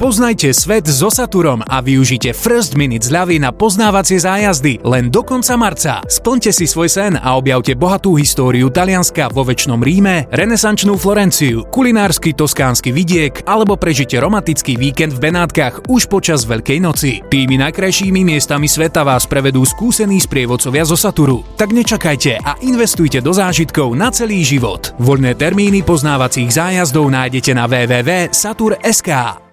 Spoznajte svet so Saturom a využite First Minute zľavy na poznávacie zájazdy len do konca marca. Splňte si svoj sen a objavte bohatú históriu Talianska vo väčšnom Ríme, renesančnú Florenciu, kulinársky toskánsky vidiek alebo prežite romantický víkend v Benátkach už počas Veľkej noci. Tými najkrajšími miestami sveta vás prevedú skúsení sprievodcovia zo Saturu. Tak nečakajte a investujte do zážitkov na celý život. Voľné termíny poznávacích zájazdov nájdete na www.satur.sk.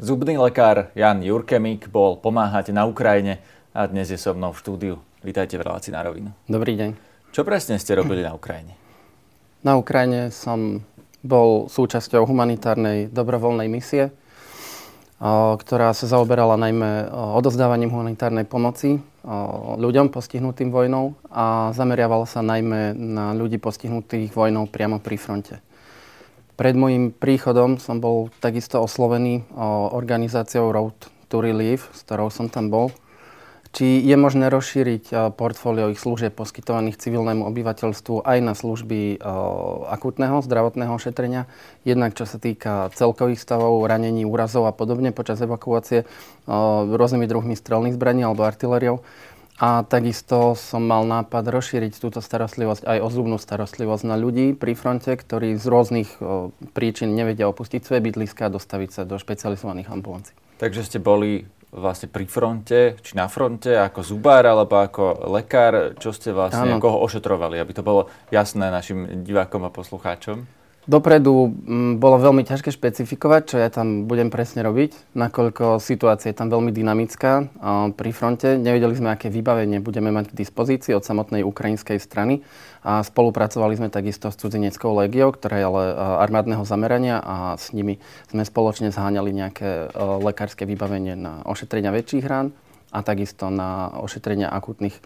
Zubný lekár Jan Jurkemik bol pomáhať na Ukrajine a dnes je so mnou v štúdiu. Vítajte v relácii na rovinu. Dobrý deň. Čo presne ste robili na Ukrajine? Na Ukrajine som bol súčasťou humanitárnej dobrovoľnej misie, ktorá sa zaoberala najmä odozdávaním humanitárnej pomoci ľuďom postihnutým vojnou a zameriavala sa najmä na ľudí postihnutých vojnou priamo pri fronte. Pred môjim príchodom som bol takisto oslovený organizáciou Road to Relief, s ktorou som tam bol. Či je možné rozšíriť portfólio ich služieb poskytovaných civilnému obyvateľstvu aj na služby akutného zdravotného ošetrenia, jednak čo sa týka celkových stavov, ranení, úrazov a podobne počas evakuácie rôznymi druhmi strelných zbraní alebo artilériou a takisto som mal nápad rozšíriť túto starostlivosť aj o zubnú starostlivosť na ľudí pri fronte, ktorí z rôznych o, príčin nevedia opustiť svoje bydliska a dostaviť sa do špecializovaných ambulancií. Takže ste boli vlastne pri fronte, či na fronte, ako zubár alebo ako lekár, čo ste vlastne, ano. koho ošetrovali, aby to bolo jasné našim divákom a poslucháčom? Dopredu m, bolo veľmi ťažké špecifikovať, čo ja tam budem presne robiť, nakoľko situácia je tam veľmi dynamická pri fronte. Nevedeli sme, aké vybavenie budeme mať k dispozícii od samotnej ukrajinskej strany a spolupracovali sme takisto s cudzineckou legiou, ktorá je ale armádneho zamerania a s nimi sme spoločne zháňali nejaké lekárske vybavenie na ošetrenia väčších rán a takisto na ošetrenia akutných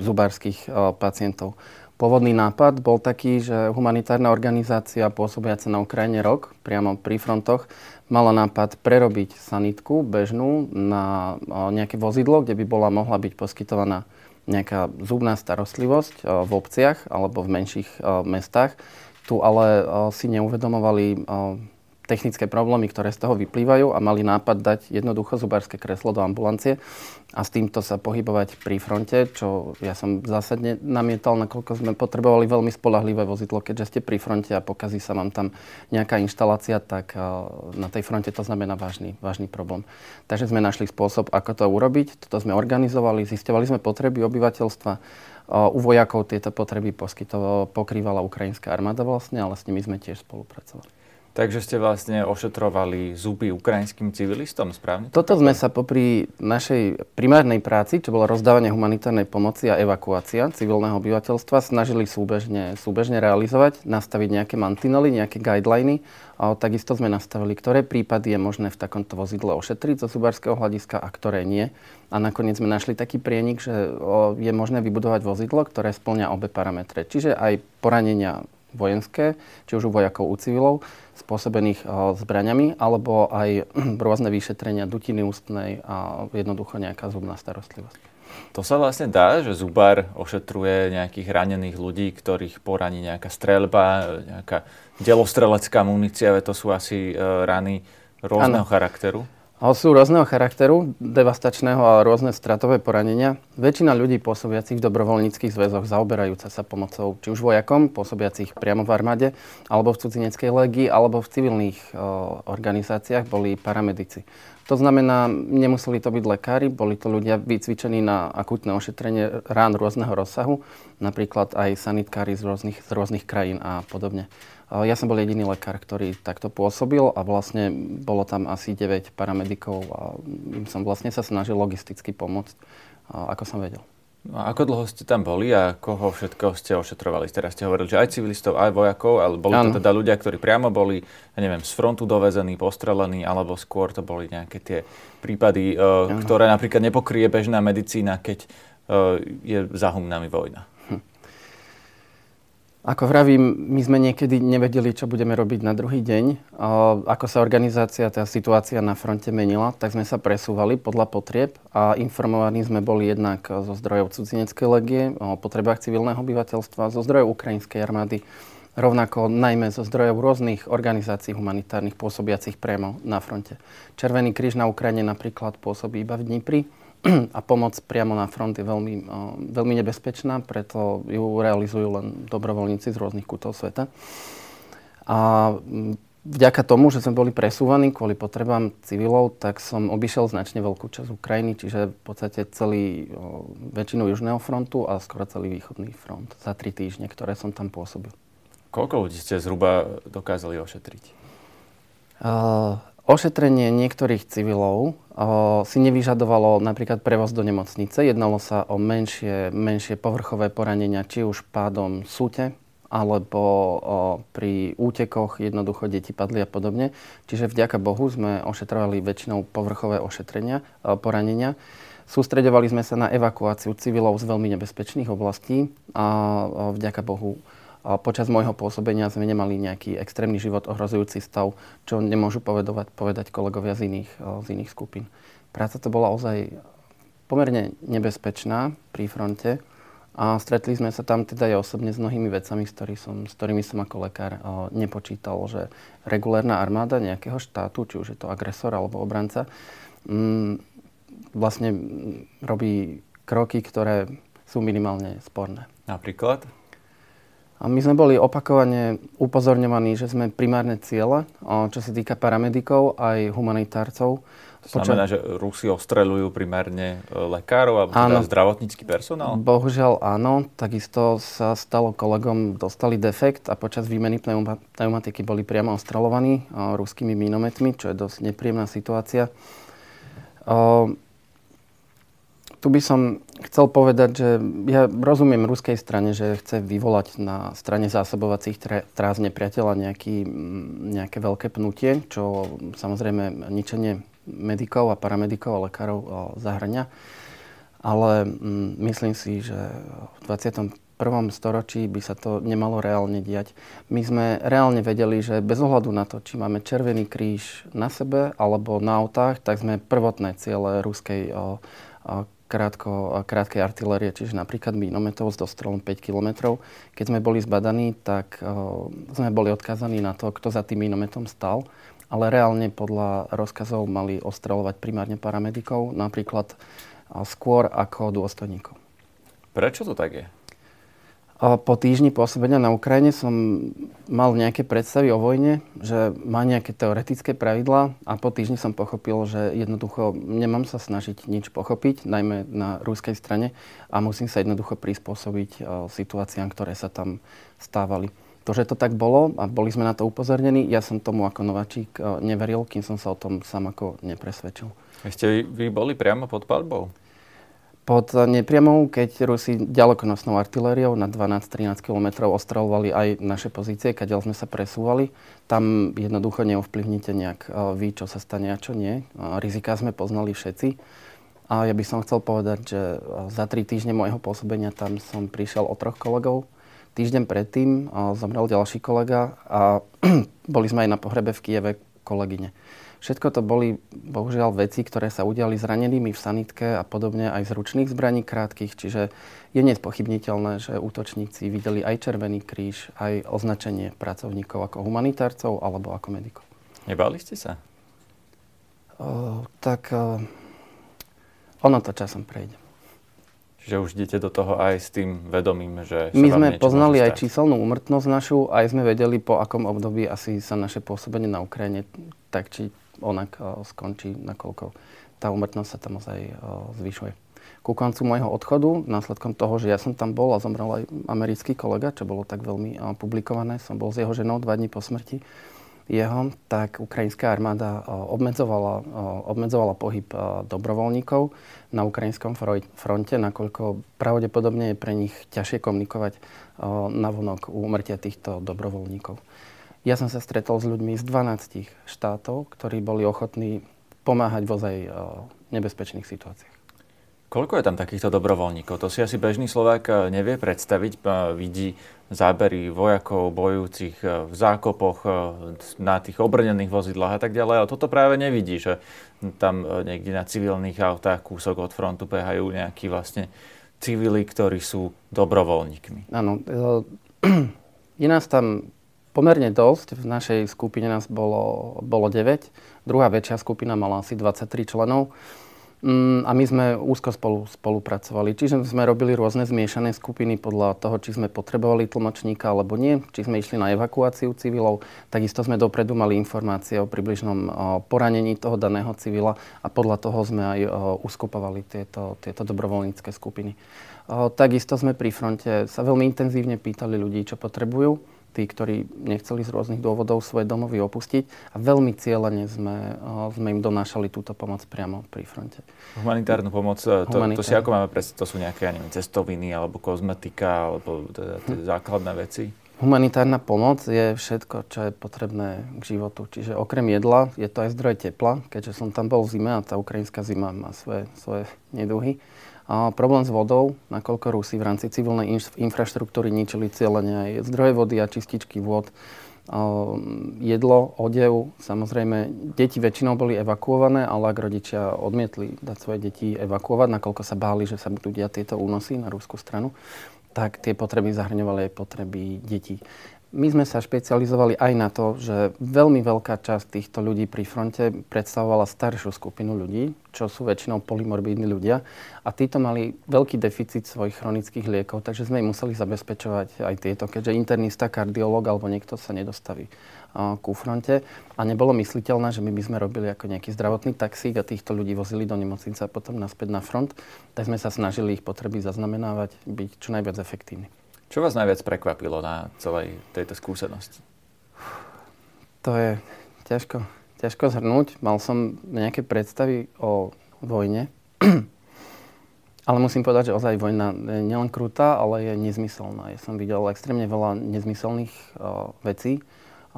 zubárskych pacientov. Pôvodný nápad bol taký, že humanitárna organizácia pôsobiaca na Ukrajine rok, priamo pri frontoch, mala nápad prerobiť sanitku bežnú na nejaké vozidlo, kde by bola mohla byť poskytovaná nejaká zubná starostlivosť v obciach alebo v menších mestách. Tu ale si neuvedomovali technické problémy, ktoré z toho vyplývajú a mali nápad dať jednoducho zubárske kreslo do ambulancie a s týmto sa pohybovať pri fronte, čo ja som zásadne namietal, nakoľko sme potrebovali veľmi spolahlivé vozidlo, keďže ste pri fronte a pokazí sa vám tam nejaká inštalácia, tak na tej fronte to znamená vážny, vážny problém. Takže sme našli spôsob, ako to urobiť. Toto sme organizovali, zistovali sme potreby obyvateľstva. U vojakov tieto potreby pokrývala ukrajinská armáda vlastne, ale s nimi sme tiež spolupracovali. Takže ste vlastne ošetrovali zuby ukrajinským civilistom, správne? Toto sme sa popri našej primárnej práci, čo bolo rozdávanie humanitárnej pomoci a evakuácia civilného obyvateľstva, snažili súbežne, súbežne realizovať, nastaviť nejaké mantinely, nejaké guideliny. A takisto sme nastavili, ktoré prípady je možné v takomto vozidle ošetriť zo zubárskeho hľadiska a ktoré nie. A nakoniec sme našli taký prienik, že je možné vybudovať vozidlo, ktoré splňa obe parametre. Čiže aj poranenia vojenské, či už u vojakov, u civilov, spôsobených eh, zbraňami, alebo aj rôzne vyšetrenia dutiny ústnej a jednoducho nejaká zubná starostlivosť. To sa vlastne dá, že zubár ošetruje nejakých ranených ľudí, ktorých poraní nejaká streľba, nejaká delostrelecká munícia, to sú asi eh, rany rôzneho ano. charakteru? Sú rôzneho charakteru, devastačného a rôzne stratové poranenia. Väčšina ľudí pôsobiacich v dobrovoľníckých zväzoch zaoberajúca sa pomocou či už vojakom, pôsobiacich priamo v armáde, alebo v cudzineckej legii, alebo v civilných o, organizáciách boli paramedici. To znamená, nemuseli to byť lekári, boli to ľudia vycvičení na akutné ošetrenie rán rôzneho rozsahu, napríklad aj sanitkári z rôznych, z rôznych krajín a podobne. Ja som bol jediný lekár, ktorý takto pôsobil a vlastne bolo tam asi 9 paramedikov a im som vlastne sa snažil logisticky pomôcť, ako som vedel. No a ako dlho ste tam boli a koho všetko ste ošetrovali? Teraz ste hovorili, že aj civilistov, aj vojakov, ale boli ano. to teda ľudia, ktorí priamo boli, ja neviem, z frontu dovezení, postrelení, alebo skôr to boli nejaké tie prípady, uh, ktoré napríklad nepokrie bežná medicína, keď je za humnami vojna. Ako vravím, my sme niekedy nevedeli, čo budeme robiť na druhý deň. Ako sa organizácia, tá situácia na fronte menila, tak sme sa presúvali podľa potrieb a informovaní sme boli jednak zo zdrojov cudzineckej legie o potrebách civilného obyvateľstva, zo zdrojov ukrajinskej armády, rovnako najmä zo zdrojov rôznych organizácií humanitárnych pôsobiacich priamo na fronte. Červený kríž na Ukrajine napríklad pôsobí iba v Dnipri a pomoc priamo na front je veľmi, veľmi nebezpečná, preto ju realizujú len dobrovoľníci z rôznych kútov sveta. A vďaka tomu, že sme boli presúvaní kvôli potrebám civilov, tak som obišiel značne veľkú časť Ukrajiny, čiže v podstate celý, o, väčšinu Južného frontu a skoro celý východný front za tri týždne, ktoré som tam pôsobil. Koľko ľudí ste zhruba dokázali ošetriť? Uh, ošetrenie niektorých civilov uh, si nevyžadovalo napríklad prevoz do nemocnice. Jednalo sa o menšie, menšie povrchové poranenia, či už pádom súte, alebo o, pri útekoch jednoducho deti padli a podobne. Čiže vďaka Bohu sme ošetrovali väčšinou povrchové ošetrenia, o, poranenia. Sústredovali sme sa na evakuáciu civilov z veľmi nebezpečných oblastí a o, vďaka Bohu počas môjho pôsobenia sme nemali nejaký extrémny život ohrozujúci stav, čo nemôžu povedovať, povedať kolegovia z iných, z iných skupín. Práca to bola ozaj pomerne nebezpečná pri fronte. A stretli sme sa tam teda aj osobne s mnohými vecami, s, ktorý som, s ktorými som ako lekár o, nepočítal, že regulárna armáda nejakého štátu, či už je to agresor alebo obranca, mm, vlastne robí kroky, ktoré sú minimálne sporné. Napríklad? A my sme boli opakovane upozorňovaní, že sme primárne ciele, čo sa týka paramedikov aj humanitárcov to znamená, že Rusi ostreľujú primárne e, lekárov alebo teda zdravotnícky personál? Bohužiaľ áno. Takisto sa stalo kolegom, dostali defekt a počas výmeny pneumatiky boli priamo ostreľovaní uh, ruskými minometmi, čo je dosť nepríjemná situácia. Uh, tu by som chcel povedať, že ja rozumiem ruskej strane, že chce vyvolať na strane zásobovacích tráz nepriateľa nejaký, nejaké veľké pnutie, čo samozrejme ničenie medikov a paramedikov a lekárov zahrania. Ale myslím si, že v 21. storočí by sa to nemalo reálne diať. My sme reálne vedeli, že bez ohľadu na to, či máme Červený kríž na sebe alebo na autách, tak sme prvotné ciele ruskej krátko, krátkej artilérie, čiže napríklad minometov s dostrelom 5 km. Keď sme boli zbadaní, tak o, sme boli odkázaní na to, kto za tým minometom stal ale reálne podľa rozkazov mali ostreľovať primárne paramedikov, napríklad skôr ako dôstojníkov. Prečo to tak je? Po týždni pôsobenia na Ukrajine som mal nejaké predstavy o vojne, že má nejaké teoretické pravidlá a po týždni som pochopil, že jednoducho nemám sa snažiť nič pochopiť, najmä na ruskej strane a musím sa jednoducho prispôsobiť situáciám, ktoré sa tam stávali. To, že to tak bolo a boli sme na to upozornení, ja som tomu ako nováčik e, neveril, kým som sa o tom sám ako nepresvedčil. Ste vy, vy boli priamo pod palbou? Pod nepriamou, keď Rusi ďalekonosnou artilériou na 12-13 km ostreľovali aj naše pozície, keď sme sa presúvali. Tam jednoducho neovplyvnite nejak e, vy, čo sa stane a čo nie. Rizika sme poznali všetci. A ja by som chcel povedať, že e, za tri týždne môjho pôsobenia tam som prišiel o troch kolegov Týždeň predtým zomrel ďalší kolega a boli sme aj na pohrebe v Kieve kolegyne. Všetko to boli bohužiaľ veci, ktoré sa udiali zranenými v sanitke a podobne aj z ručných zbraní krátkých, čiže je nespochybniteľné, že útočníci videli aj Červený kríž, aj označenie pracovníkov ako humanitárcov alebo ako medikov. Nebali ste sa? O, tak o, ono to časom prejde. Čiže už idete do toho aj s tým vedomím, že My sme poznali aj číselnú úmrtnosť našu, aj sme vedeli, po akom období asi sa naše pôsobenie na Ukrajine tak či onak o, skončí, nakoľko tá úmrtnosť sa tam ozaj o, zvyšuje. Ku koncu môjho odchodu, následkom toho, že ja som tam bol a zomrel aj americký kolega, čo bolo tak veľmi o, publikované, som bol s jeho ženou dva dní po smrti, jeho, tak ukrajinská armáda obmedzovala, obmedzovala pohyb dobrovoľníkov na ukrajinskom fronte, nakoľko pravdepodobne je pre nich ťažšie komunikovať na vonok úmrtia týchto dobrovoľníkov. Ja som sa stretol s ľuďmi z 12 štátov, ktorí boli ochotní pomáhať v ozaj nebezpečných situáciách. Koľko je tam takýchto dobrovoľníkov? To si asi bežný Slovák eh, nevie predstaviť. Eh, vidí zábery vojakov bojúcich eh, v zákopoch, na tých obrnených vozidlách a tak ďalej. Ale toto práve nevidí, že tam niekde na civilných autách kúsok od frontu behajú nejakí vlastne civili, ktorí sú dobrovoľníkmi. Áno. Je nás tam pomerne dosť. V našej skupine nás bolo, bolo 9. Druhá väčšia skupina mala asi 23 členov. Mm, a my sme úzko spolu, spolupracovali. Čiže sme robili rôzne zmiešané skupiny podľa toho, či sme potrebovali tlmočníka alebo nie, či sme išli na evakuáciu civilov. Takisto sme dopredu mali informácie o približnom poranení toho daného civila a podľa toho sme aj uskupovali tieto, tieto dobrovoľnícke skupiny. Takisto sme pri fronte sa veľmi intenzívne pýtali ľudí, čo potrebujú tí, ktorí nechceli z rôznych dôvodov svoje domovy opustiť a veľmi cieľene sme, sme im donášali túto pomoc priamo pri fronte. Humanitárnu pomoc, to, to si ako máme predstaviť, to sú nejaké, ja neviem, cestoviny alebo kozmetika alebo teda tie hm. základné veci? Humanitárna pomoc je všetko, čo je potrebné k životu. Čiže okrem jedla je to aj zdroj tepla, keďže som tam bol v zime a tá ukrajinská zima má svoje, svoje neduhy. A problém s vodou, nakoľko Rusi v rámci civilnej infraštruktúry ničili cieľene aj zdroje vody a čističky vôd, jedlo, odev, samozrejme, deti väčšinou boli evakuované, ale ak rodičia odmietli dať svoje deti evakuovať, nakoľko sa báli, že sa budú diať tieto únosy na rúskú stranu, tak tie potreby zahrňovali aj potreby detí. My sme sa špecializovali aj na to, že veľmi veľká časť týchto ľudí pri fronte predstavovala staršiu skupinu ľudí, čo sú väčšinou polymorbídni ľudia. A títo mali veľký deficit svojich chronických liekov, takže sme im museli zabezpečovať aj tieto, keďže internista, kardiolog alebo niekto sa nedostaví ku fronte. A nebolo mysliteľné, že my by sme robili ako nejaký zdravotný taxík a týchto ľudí vozili do nemocnice a potom naspäť na front. Tak sme sa snažili ich potreby zaznamenávať, byť čo najviac efektívni. Čo vás najviac prekvapilo na celej tejto skúsenosti? To je ťažko, ťažko zhrnúť. Mal som nejaké predstavy o vojne, ale musím povedať, že ozaj vojna je nielen krutá, ale je nezmyselná. Ja som videl extrémne veľa nezmyselných uh, vecí.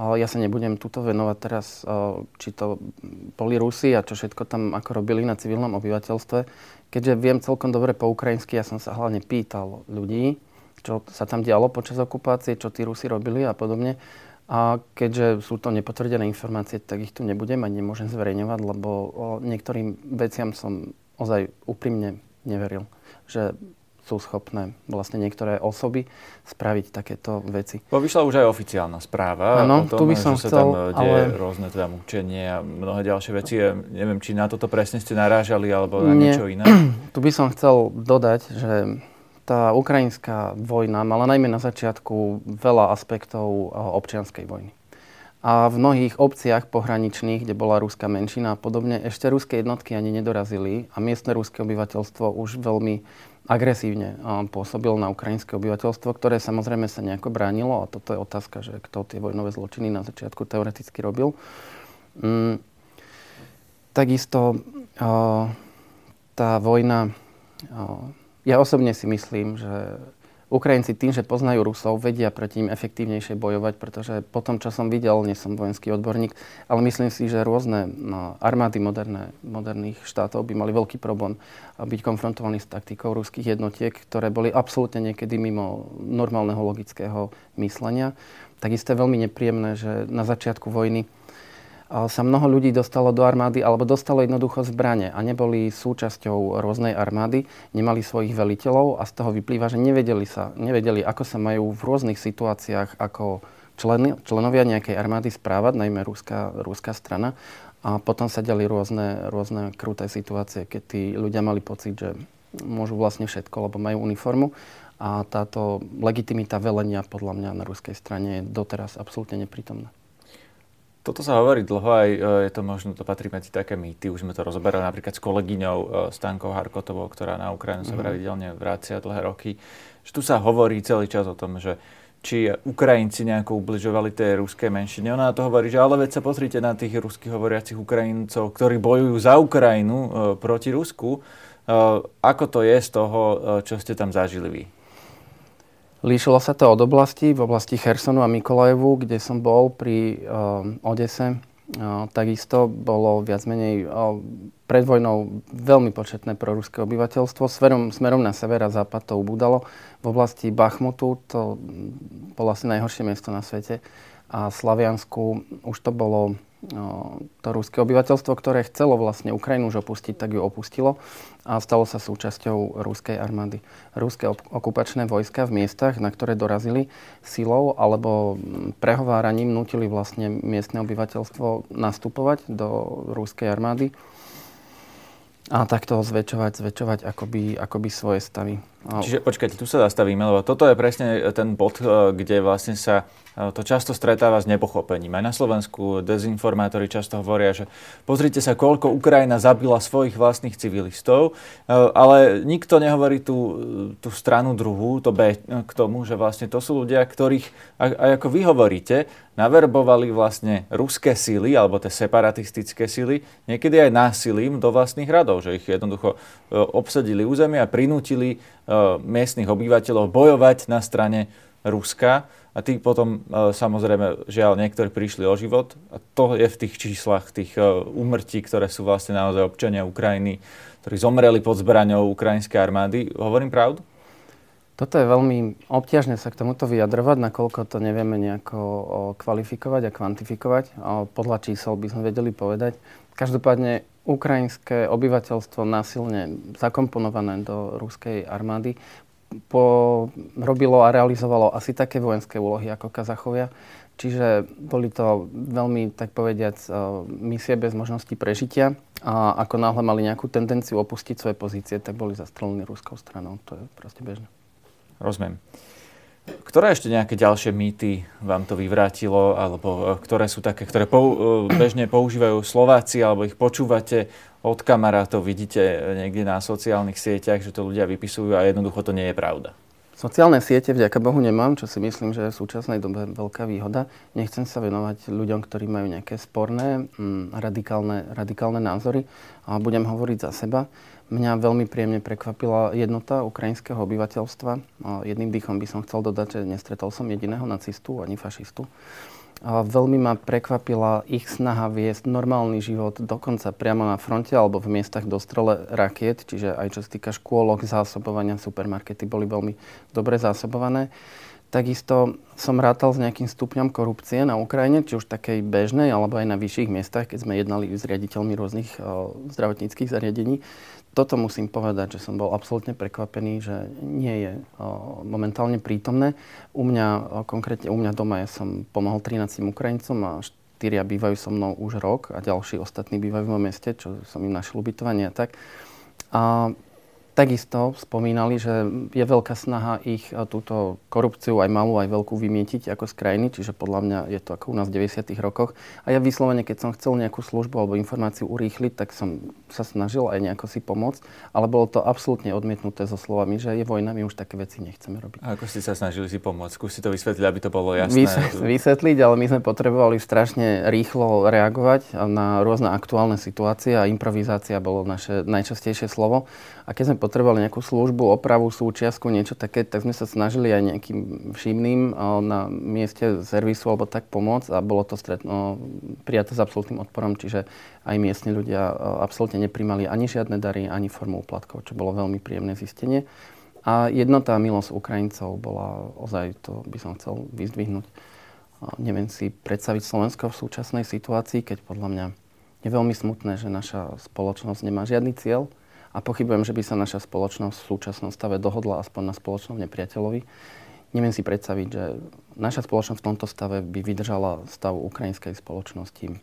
Uh, ja sa nebudem tuto venovať teraz, uh, či to boli Rusi a čo všetko tam ako robili na civilnom obyvateľstve. Keďže viem celkom dobre po ukrajinsky, ja som sa hlavne pýtal ľudí, čo sa tam dialo počas okupácie, čo tí Rusi robili a podobne. A keďže sú to nepotvrdené informácie, tak ich tu nebudem a nemôžem zverejňovať, lebo o niektorým veciam som ozaj úprimne neveril, že sú schopné vlastne niektoré osoby spraviť takéto veci. Bo vyšla už aj oficiálna správa ano, o tom, tu by som že chcel, sa tam e, deje ale... rôzne teda mučenie a mnohé ďalšie veci. Ja neviem, či na toto presne ste narážali alebo na Nie. niečo iné. tu by som chcel dodať, že tá ukrajinská vojna mala najmä na začiatku veľa aspektov občianskej vojny. A v mnohých obciach pohraničných, kde bola rúska menšina a podobne, ešte ruské jednotky ani nedorazili a miestne ruské obyvateľstvo už veľmi agresívne pôsobilo na ukrajinské obyvateľstvo, ktoré samozrejme sa nejako bránilo a toto je otázka, že kto tie vojnové zločiny na začiatku teoreticky robil. Mm, takisto tá vojna ja osobne si myslím, že Ukrajinci tým, že poznajú Rusov, vedia proti ním efektívnejšie bojovať, pretože po tom, čo som videl, nie som vojenský odborník, ale myslím si, že rôzne no, armády moderné, moderných štátov by mali veľký problém byť konfrontovaní s taktikou ruských jednotiek, ktoré boli absolútne niekedy mimo normálneho logického myslenia. Takisto je veľmi nepríjemné, že na začiatku vojny sa mnoho ľudí dostalo do armády alebo dostalo jednoducho zbranie a neboli súčasťou rôznej armády, nemali svojich veliteľov a z toho vyplýva, že nevedeli, sa, nevedeli ako sa majú v rôznych situáciách ako člen, členovia nejakej armády správať, najmä rúská, rúská strana. A potom sa diali rôzne, rôzne kruté situácie, keď tí ľudia mali pocit, že môžu vlastne všetko, lebo majú uniformu. A táto legitimita velenia podľa mňa na ruskej strane je doteraz absolútne neprítomná. Toto sa hovorí dlho, aj e, je to možno, to patrí medzi také mýty, už sme to rozoberali napríklad s kolegyňou e, Stankou Harkotovou, ktorá na Ukrajinu sa mhm. pravidelne vracia dlhé roky, že tu sa hovorí celý čas o tom, že či Ukrajinci nejako ubližovali tej ruskej menšine. Ona to hovorí, že ale veď sa pozrite na tých ruských hovoriacich Ukrajincov, ktorí bojujú za Ukrajinu e, proti Rusku. E, ako to je z toho, čo ste tam zažili vy? Líšilo sa to od oblasti, v oblasti Chersonu a Mikolajevu, kde som bol pri uh, Odese. Uh, takisto bolo viac menej uh, pred vojnou veľmi početné proruské obyvateľstvo. Smerom, smerom na sever a západ to ubúdalo. V oblasti Bachmutu to bolo asi najhoršie miesto na svete. A Slaviansku už to bolo to ruské obyvateľstvo, ktoré chcelo vlastne Ukrajinu už opustiť, tak ju opustilo a stalo sa súčasťou ruskej armády. Ruské okupačné vojska v miestach, na ktoré dorazili silou alebo prehováraním nutili vlastne miestne obyvateľstvo nastupovať do ruskej armády a takto zväčšovať, zväčšovať akoby, akoby svoje stavy. Čiže počkajte, tu sa zastavíme, lebo toto je presne ten bod, eh, kde vlastne sa eh, to často stretáva s nepochopením. Aj na Slovensku dezinformátori často hovoria, že pozrite sa, koľko Ukrajina zabila svojich vlastných civilistov, eh, ale nikto nehovorí tú, tú stranu druhú, to B k tomu, že vlastne to sú ľudia, ktorých, aj ako vy hovoríte, naverbovali vlastne ruské síly, alebo tie separatistické síly, niekedy aj násilím do vlastných radov, že ich jednoducho obsadili územie a prinútili miestnych obyvateľov bojovať na strane Ruska a tí potom samozrejme, žiaľ, niektorí prišli o život a to je v tých číslach tých úmrtí, ktoré sú vlastne naozaj občania Ukrajiny, ktorí zomreli pod zbraňou ukrajinskej armády. Hovorím pravdu? Toto je veľmi obťažné sa k tomuto vyjadrovať, nakoľko to nevieme nejako kvalifikovať a kvantifikovať. Podľa čísel by sme vedeli povedať. Každopádne ukrajinské obyvateľstvo násilne zakomponované do ruskej armády po, robilo a realizovalo asi také vojenské úlohy ako Kazachovia. Čiže boli to veľmi, tak povediac, misie bez možnosti prežitia. A ako náhle mali nejakú tendenciu opustiť svoje pozície, tak boli zastrelení ruskou stranou. To je proste bežné. Rozumiem. Ktoré ešte nejaké ďalšie mýty vám to vyvrátilo, alebo e, ktoré sú také, ktoré pou, e, bežne používajú Slováci, alebo ich počúvate od kamarátov, vidíte niekde na sociálnych sieťach, že to ľudia vypisujú a jednoducho to nie je pravda? Sociálne siete vďaka Bohu nemám, čo si myslím, že je v súčasnej dobe veľká výhoda. Nechcem sa venovať ľuďom, ktorí majú nejaké sporné, mm, radikálne, radikálne názory a budem hovoriť za seba. Mňa veľmi príjemne prekvapila jednota ukrajinského obyvateľstva. Jedným dýchom by som chcel dodať, že nestretol som jediného nacistu ani fašistu. Veľmi ma prekvapila ich snaha viesť normálny život dokonca priamo na fronte alebo v miestach dostrele rakiet, čiže aj čo sa týka škôlok, zásobovania, supermarkety boli veľmi dobre zásobované. Takisto som rátal s nejakým stupňom korupcie na Ukrajine, či už takej bežnej, alebo aj na vyšších miestach, keď sme jednali s riaditeľmi rôznych o, zdravotníckých zariadení toto musím povedať, že som bol absolútne prekvapený, že nie je momentálne prítomné. U mňa, konkrétne u mňa doma, ja som pomohol 13 Ukrajincom a štyria bývajú so mnou už rok a ďalší ostatní bývajú v mojom meste, čo som im našiel ubytovanie a tak. A Takisto spomínali, že je veľká snaha ich e, túto korupciu, aj malú, aj veľkú, vymietiť ako z krajiny, čiže podľa mňa je to ako u nás v 90. rokoch. A ja vyslovene, keď som chcel nejakú službu alebo informáciu urýchliť, tak som sa snažil aj nejako si pomôcť, ale bolo to absolútne odmietnuté so slovami, že je vojna, my už také veci nechceme robiť. A ako ste sa snažili si pomôcť? Skúsi to vysvetliť, aby to bolo jasné. Vysvetliť, ale my sme potrebovali strašne rýchlo reagovať na rôzne aktuálne situácie a improvizácia bolo naše najčastejšie slovo. A keď sme potrebovali nejakú službu, opravu, súčiastku, niečo také, tak sme sa snažili aj nejakým všimným na mieste servisu alebo tak pomôcť a bolo to stret, no, prijaté s absolútnym odporom, čiže aj miestni ľudia absolútne neprimali ani žiadne dary, ani formu úplatkov, čo bolo veľmi príjemné zistenie. A jednota a milosť Ukrajincov bola ozaj, to by som chcel vyzdvihnúť. Neviem si predstaviť Slovensko v súčasnej situácii, keď podľa mňa je veľmi smutné, že naša spoločnosť nemá žiadny cieľ, a pochybujem, že by sa naša spoločnosť v súčasnom stave dohodla aspoň na spoločnom nepriateľovi. Neviem si predstaviť, že naša spoločnosť v tomto stave by vydržala stav ukrajinskej spoločnosti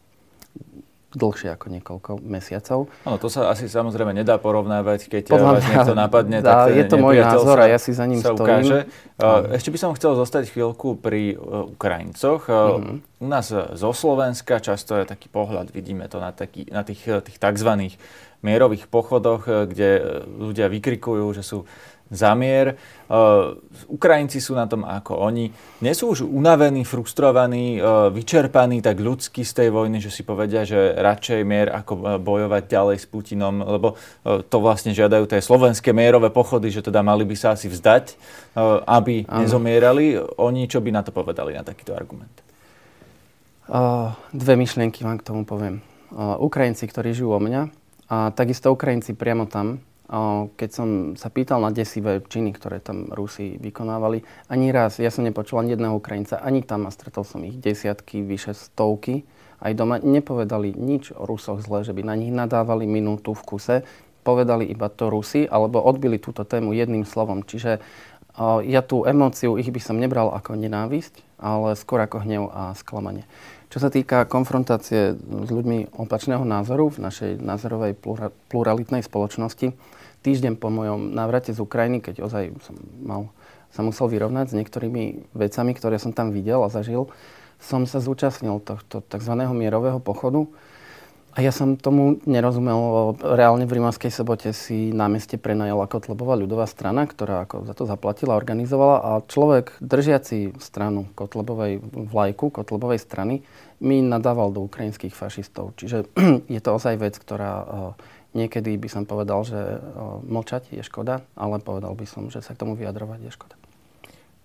dlhšie ako niekoľko mesiacov. Áno, to sa asi samozrejme nedá porovnávať, keď Podľa vás niekto napadne, tak Je to môj názor a ja si za ním stojím. Ukáže. Ešte by som chcel zostať chvíľku pri uh, Ukrajincoch. Mm-hmm. U nás zo Slovenska často je taký pohľad, vidíme to na, taký, na tých, tých tzv mierových pochodoch, kde ľudia vykrikujú, že sú za mier. Uh, Ukrajinci sú na tom ako oni. Nie sú už unavení, frustrovaní, uh, vyčerpaní tak ľudsky z tej vojny, že si povedia, že radšej mier ako bojovať ďalej s Putinom, lebo uh, to vlastne žiadajú tie slovenské mierové pochody, že teda mali by sa asi vzdať, aby ano. nezomierali. Oni čo by na to povedali, na takýto argument? dve myšlienky vám k tomu poviem. Ukrajinci, ktorí žijú o mňa, a takisto Ukrajinci priamo tam, keď som sa pýtal na desivé činy, ktoré tam Rusi vykonávali, ani raz, ja som nepočul ani jedného Ukrajinca, ani tam a stretol som ich desiatky, vyše stovky, aj doma, nepovedali nič o Rusoch zle, že by na nich nadávali minútu v kuse. Povedali iba to Rusy, alebo odbili túto tému jedným slovom. Čiže ja tú emóciu ich by som nebral ako nenávisť, ale skôr ako hnev a sklamanie. Čo sa týka konfrontácie s ľuďmi opačného názoru v našej názorovej pluralitnej spoločnosti, týždeň po mojom návrate z Ukrajiny, keď ozaj som mal, sa musel vyrovnať s niektorými vecami, ktoré som tam videl a zažil, som sa zúčastnil tohto tzv. mierového pochodu. A ja som tomu nerozumel, reálne v Rimavskej sobote si na meste prenajala Kotlebová ľudová strana, ktorá ako za to zaplatila, organizovala a človek držiaci stranu Kotlebovej vlajku, Kotlebovej strany, mi nadával do ukrajinských fašistov. Čiže je to ozaj vec, ktorá eh, niekedy by som povedal, že eh, mlčať je škoda, ale povedal by som, že sa k tomu vyjadrovať je škoda.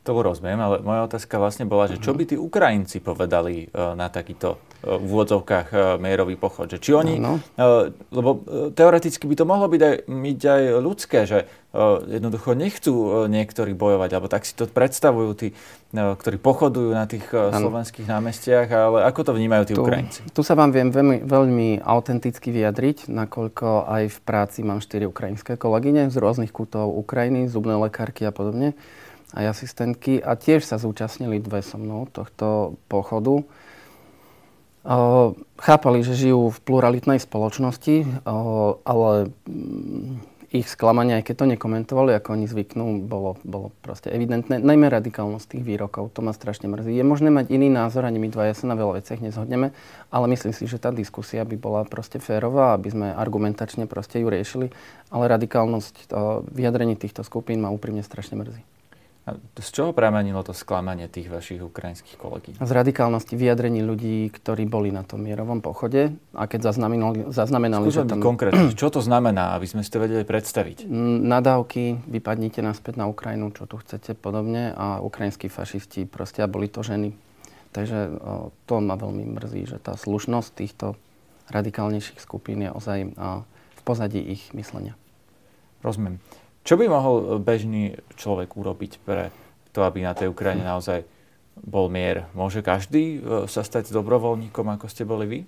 To rozumiem, ale moja otázka vlastne bola, že čo by tí Ukrajinci povedali uh, na takýto uh, v úvodzovkách uh, mierový pochod? Že či oni, uh, lebo uh, teoreticky by to mohlo byť aj, byť aj ľudské, že jednoducho nechcú niektorí bojovať, alebo tak si to predstavujú tí, ktorí pochodujú na tých uh, slovenských námestiach, ale ako to vnímajú tí tu, Ukrajinci? Tu sa vám viem veľmi, veľmi autenticky vyjadriť, nakoľko aj v práci mám štyri ukrajinské kolegyne z rôznych kútov Ukrajiny, zubné lekárky a podobne aj asistentky a tiež sa zúčastnili dve so mnou tohto pochodu. chápali, že žijú v pluralitnej spoločnosti, ale mm, ich sklamanie, aj keď to nekomentovali, ako oni zvyknú, bolo, bolo proste evidentné. Najmä radikálnosť tých výrokov, to ma strašne mrzí. Je možné mať iný názor, ani my dvaja sa na veľa veciach nezhodneme, ale myslím si, že tá diskusia by bola proste férová, aby sme argumentačne proste ju riešili, ale radikálnosť vyjadrení týchto skupín ma úprimne strašne mrzí. A z čoho pramenilo to sklamanie tých vašich ukrajinských kolegí? Z radikálnosti vyjadrení ľudí, ktorí boli na tom mierovom pochode a keď zaznamenali, zaznamenali Skúšam že tam... konkrétne, čo to znamená, aby sme si to vedeli predstaviť? Nadávky, vypadnite naspäť na Ukrajinu, čo tu chcete, podobne a ukrajinskí fašisti proste a boli to ženy. Takže o, to ma veľmi mrzí, že tá slušnosť týchto radikálnejších skupín je ozaj o, v pozadí ich myslenia. Rozumiem. Čo by mohol bežný človek urobiť pre to, aby na tej Ukrajine naozaj bol mier? Môže každý e, sa stať dobrovoľníkom, ako ste boli vy?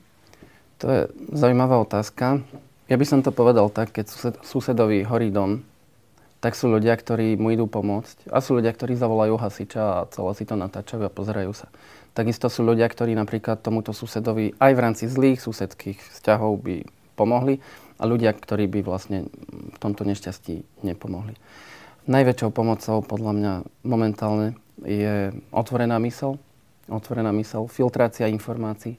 To je zaujímavá otázka. Ja by som to povedal tak, keď sused, susedovi horí dom, tak sú ľudia, ktorí mu idú pomôcť. A sú ľudia, ktorí zavolajú hasiča a celé si to natáčajú a pozerajú sa. Takisto sú ľudia, ktorí napríklad tomuto susedovi aj v rámci zlých susedských vzťahov by pomohli a ľudia, ktorí by vlastne v tomto nešťastí nepomohli. Najväčšou pomocou podľa mňa momentálne je otvorená mysel, otvorená mysel, filtrácia informácií.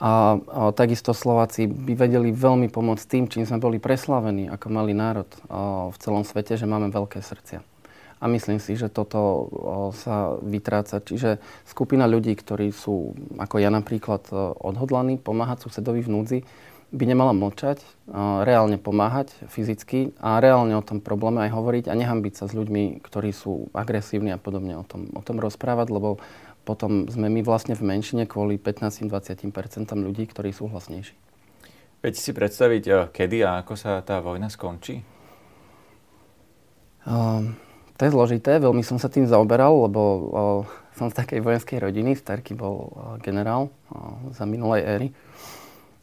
A, a takisto Slováci by vedeli veľmi pomôcť tým, čím sme boli preslavení ako malý národ a, v celom svete, že máme veľké srdcia. A myslím si, že toto o, sa vytráca. Čiže skupina ľudí, ktorí sú, ako ja napríklad, odhodlaní pomáhať susedovi v núdzi, by nemala mlčať, reálne pomáhať fyzicky a reálne o tom probléme aj hovoriť a nehambiť sa s ľuďmi, ktorí sú agresívni a podobne o tom, o tom rozprávať, lebo potom sme my vlastne v menšine kvôli 15-20% ľudí, ktorí sú hlasnejší. Viete si predstaviť, e, kedy a ako sa tá vojna skončí? Uh, to je zložité, veľmi som sa tým zaoberal, lebo uh, som z takej vojenskej rodiny, starky bol uh, generál uh, za minulej éry.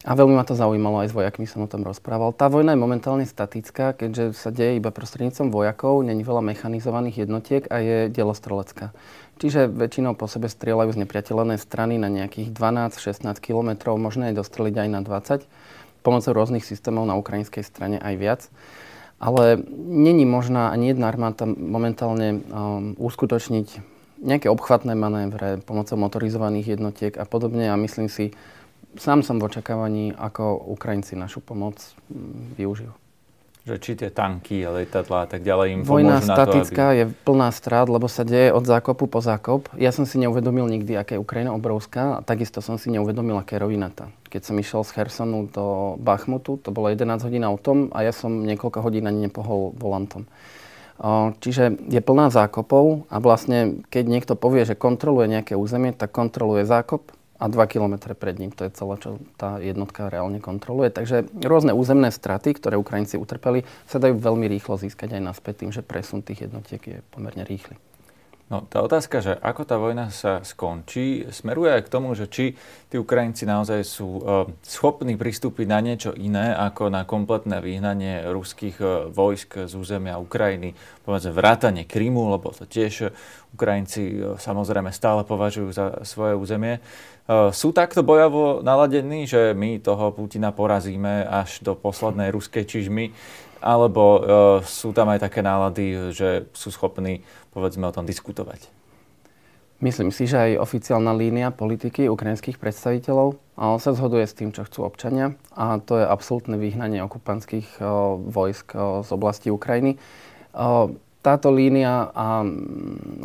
A veľmi ma to zaujímalo, aj s vojakmi som o tom rozprával. Tá vojna je momentálne statická, keďže sa deje iba prostredníctvom vojakov, není veľa mechanizovaných jednotiek a je delostrelecká. Čiže väčšinou po sebe strieľajú z nepriateľenej strany na nejakých 12-16 km, možno aj dostreliť aj na 20, pomocou rôznych systémov na ukrajinskej strane aj viac. Ale není možná ani jedna armáda momentálne um, uskutočniť nejaké obchvatné manévre pomocou motorizovaných jednotiek a podobne a myslím si, sám som v očakávaní, ako Ukrajinci našu pomoc mm, využijú. Že či tie tanky, letadlá a tak ďalej im Vojna pomôžu statická na to, aby... je plná strát, lebo sa deje od zákopu po zákop. Ja som si neuvedomil nikdy, aká je Ukrajina obrovská a takisto som si neuvedomil, aká je rovinata. Keď som išiel z Hersonu do Bachmutu, to bolo 11 hodín autom a ja som niekoľko hodín ani nepohol volantom. Čiže je plná zákopov a vlastne keď niekto povie, že kontroluje nejaké územie, tak kontroluje zákop, a 2 km pred ním. To je celé, čo tá jednotka reálne kontroluje. Takže rôzne územné straty, ktoré Ukrajinci utrpeli, sa dajú veľmi rýchlo získať aj naspäť tým, že presun tých jednotiek je pomerne rýchly. No, tá otázka, že ako tá vojna sa skončí, smeruje aj k tomu, že či tí Ukrajinci naozaj sú uh, schopní pristúpiť na niečo iné ako na kompletné vyhnanie ruských uh, vojsk z územia Ukrajiny, povedzme vrátanie Krymu, lebo to tiež Ukrajinci uh, samozrejme stále považujú za svoje územie. Sú takto bojavo naladení, že my toho Putina porazíme až do poslednej ruskej čižmy, alebo sú tam aj také nálady, že sú schopní povedzme o tom diskutovať? Myslím si, že aj oficiálna línia politiky ukrajinských predstaviteľov sa zhoduje s tým, čo chcú občania a to je absolútne vyhnanie okupantských vojsk z oblasti Ukrajiny. Táto línia a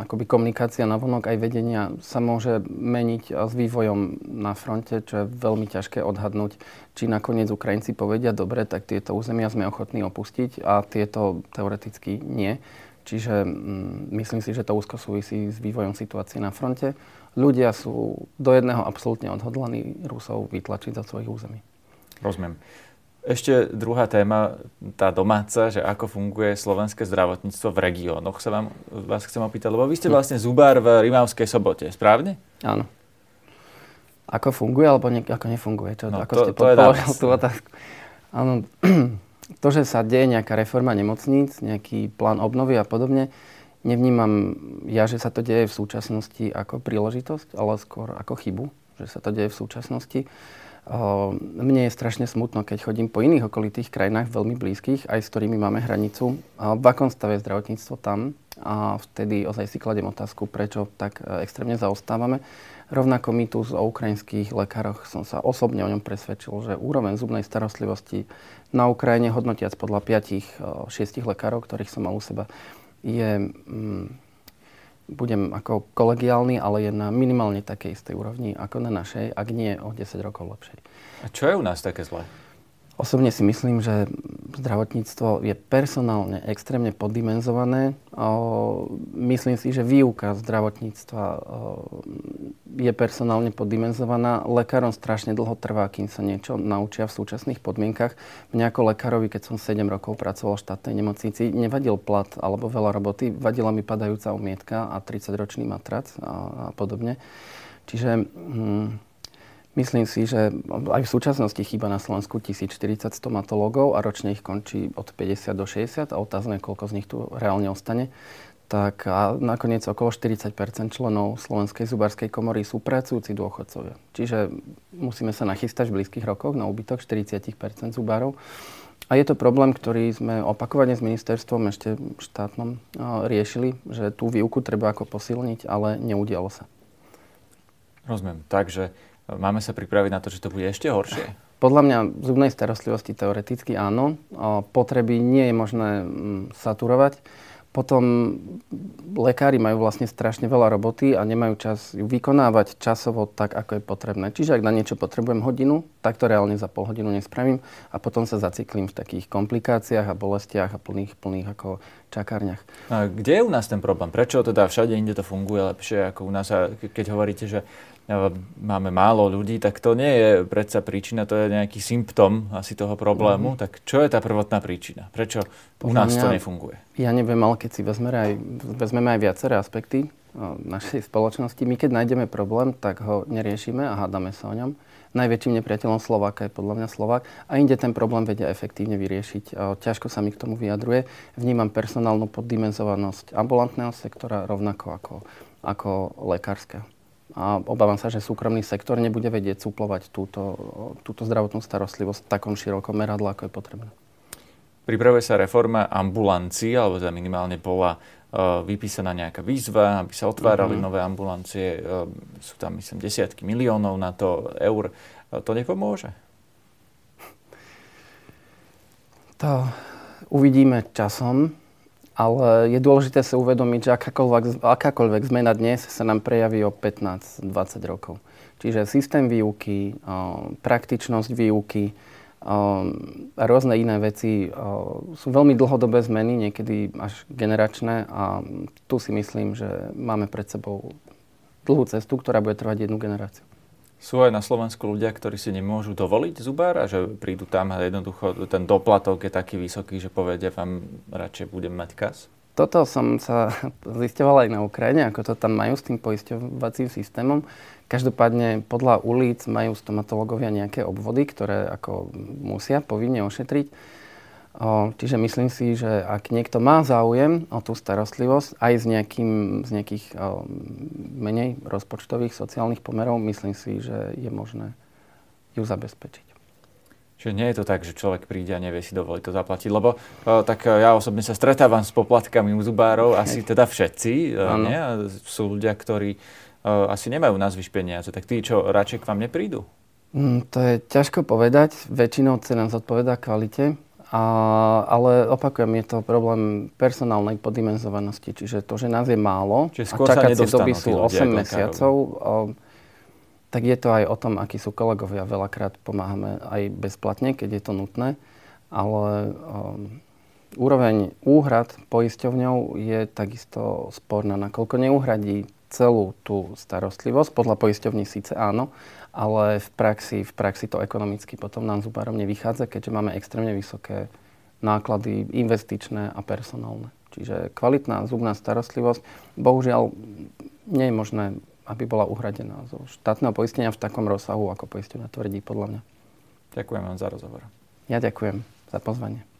akoby komunikácia na vonok aj vedenia sa môže meniť s vývojom na fronte, čo je veľmi ťažké odhadnúť, či nakoniec Ukrajinci povedia, dobre, tak tieto územia sme ochotní opustiť a tieto teoreticky nie. Čiže mm, myslím si, že to úzko súvisí s vývojom situácie na fronte. Ľudia sú do jedného absolútne odhodlaní Rusov vytlačiť za svojich území. Rozumiem. Ešte druhá téma, tá domáca, že ako funguje slovenské zdravotníctvo v regiónoch, sa vám, vás chcem opýtať, lebo vy ste vlastne zubár v Rimavskej sobote, správne? Áno. Ako funguje, alebo ne, ako nefunguje? Čo, no, ako to, ste to tú otázku? Áno, to, že sa deje nejaká reforma nemocníc, nejaký plán obnovy a podobne, nevnímam ja, že sa to deje v súčasnosti ako príležitosť, ale skôr ako chybu, že sa to deje v súčasnosti. Mne je strašne smutno, keď chodím po iných okolitých krajinách, veľmi blízkych, aj s ktorými máme hranicu. V akom stave je zdravotníctvo tam? A vtedy ozaj si kladem otázku, prečo tak e, extrémne zaostávame. Rovnako my tu o ukrajinských lekároch som sa osobne o ňom presvedčil, že úroveň zubnej starostlivosti na Ukrajine, hodnotiac podľa 5-6 lekárov, ktorých som mal u seba, je, mm, budem ako kolegiálny, ale je na minimálne takej istej úrovni ako na našej, ak nie o 10 rokov lepšej. A čo je u nás také zlé? Osobne si myslím, že zdravotníctvo je personálne extrémne poddimenzované. Myslím si, že výuka zdravotníctva je personálne poddimenzovaná. Lekárom strašne dlho trvá, kým sa niečo naučia v súčasných podmienkach. Mne ako lekárovi, keď som 7 rokov pracoval v štátnej nemocnici, nevadil plat alebo veľa roboty, vadila mi padajúca umietka a 30-ročný matrac a, a podobne. Čiže... Hm, Myslím si, že aj v súčasnosti chýba na Slovensku 1040 stomatológov a ročne ich končí od 50 do 60 a otázne, koľko z nich tu reálne ostane. Tak a nakoniec okolo 40% členov Slovenskej zubárskej komory sú pracujúci dôchodcovia. Čiže musíme sa nachystať v blízkych rokoch na úbytok 40% zubárov. A je to problém, ktorý sme opakovane s ministerstvom ešte štátnom riešili, že tú výuku treba ako posilniť, ale neudialo sa. Rozumiem. Takže Máme sa pripraviť na to, že to bude ešte horšie? Podľa mňa zubnej starostlivosti teoreticky áno. Potreby nie je možné mm, saturovať. Potom lekári majú vlastne strašne veľa roboty a nemajú čas ju vykonávať časovo tak, ako je potrebné. Čiže ak na niečo potrebujem hodinu, tak to reálne za pol hodinu nespravím a potom sa zaciklím v takých komplikáciách a bolestiach a plných, plných ako čakárniach. A kde je u nás ten problém? Prečo teda všade inde to funguje lepšie ako u nás? A keď hovoríte, že máme málo ľudí, tak to nie je predsa príčina, to je nejaký symptom asi toho problému. Mm-hmm. Tak čo je tá prvotná príčina? Prečo u nás mňa, to nefunguje? Ja neviem, ale keď si vezmeme aj, vezmeme aj viaceré aspekty našej spoločnosti, my keď nájdeme problém, tak ho neriešime a hádame sa o ňom. Najväčším nepriateľom Slováka je podľa mňa Slovák a inde ten problém vedia efektívne vyriešiť. Ťažko sa mi k tomu vyjadruje. Vnímam personálnu poddimenzovanosť ambulantného sektora rovnako ako, ako lekárskeho a obávam sa, že súkromný sektor nebude vedieť suplovať túto, túto zdravotnú starostlivosť v takom širokom meradle, ako je potrebné. Pripravuje sa reforma ambulancií, alebo teda minimálne bola uh, vypísaná nejaká výzva, aby sa otvárali mm-hmm. nové ambulancie. Uh, sú tam, myslím, desiatky miliónov na to eur. Uh, to nepomôže? To uvidíme časom. Ale je dôležité sa uvedomiť, že akákoľvek, akákoľvek zmena dnes sa nám prejaví o 15-20 rokov. Čiže systém výuky, praktičnosť výuky a rôzne iné veci sú veľmi dlhodobé zmeny, niekedy až generačné a tu si myslím, že máme pred sebou dlhú cestu, ktorá bude trvať jednu generáciu. Sú aj na Slovensku ľudia, ktorí si nemôžu dovoliť zubár a že prídu tam a jednoducho ten doplatok je taký vysoký, že povedia vám radšej budem mať kas? toto som sa zistoval aj na Ukrajine, ako to tam majú s tým poisťovacím systémom. Každopádne podľa ulic majú stomatológovia nejaké obvody, ktoré ako musia povinne ošetriť. Čiže myslím si, že ak niekto má záujem o tú starostlivosť aj z, nejakým, z nejakých menej rozpočtových sociálnych pomerov, myslím si, že je možné ju zabezpečiť. Čiže nie je to tak, že človek príde a nevie si dovoliť to zaplatiť, lebo uh, tak uh, ja osobne sa stretávam s poplatkami u zubárov, asi teda všetci, uh, nie? Sú ľudia, ktorí uh, asi nemajú na zvyš peniaze, tak tí, čo radšej k vám neprídu? Mm, to je ťažko povedať, väčšinou cena zodpoveda kvalite, a, ale opakujem, je to problém personálnej podimenzovanosti, čiže to, že nás je málo Čiže a čakacie doby sú 8 mesiacov, tak je to aj o tom, akí sú kolegovia. Veľakrát pomáhame aj bezplatne, keď je to nutné, ale um, úroveň úhrad poisťovňou je takisto sporná, nakoľko neuhradí celú tú starostlivosť. Podľa poisťovní síce áno, ale v praxi, v praxi to ekonomicky potom nám zubárom nevychádza, keďže máme extrémne vysoké náklady investičné a personálne. Čiže kvalitná zubná starostlivosť, bohužiaľ, nie je možné aby bola uhradená zo štátneho poistenia v takom rozsahu, ako poistenia tvrdí podľa mňa. Ďakujem vám za rozhovor. Ja ďakujem za pozvanie.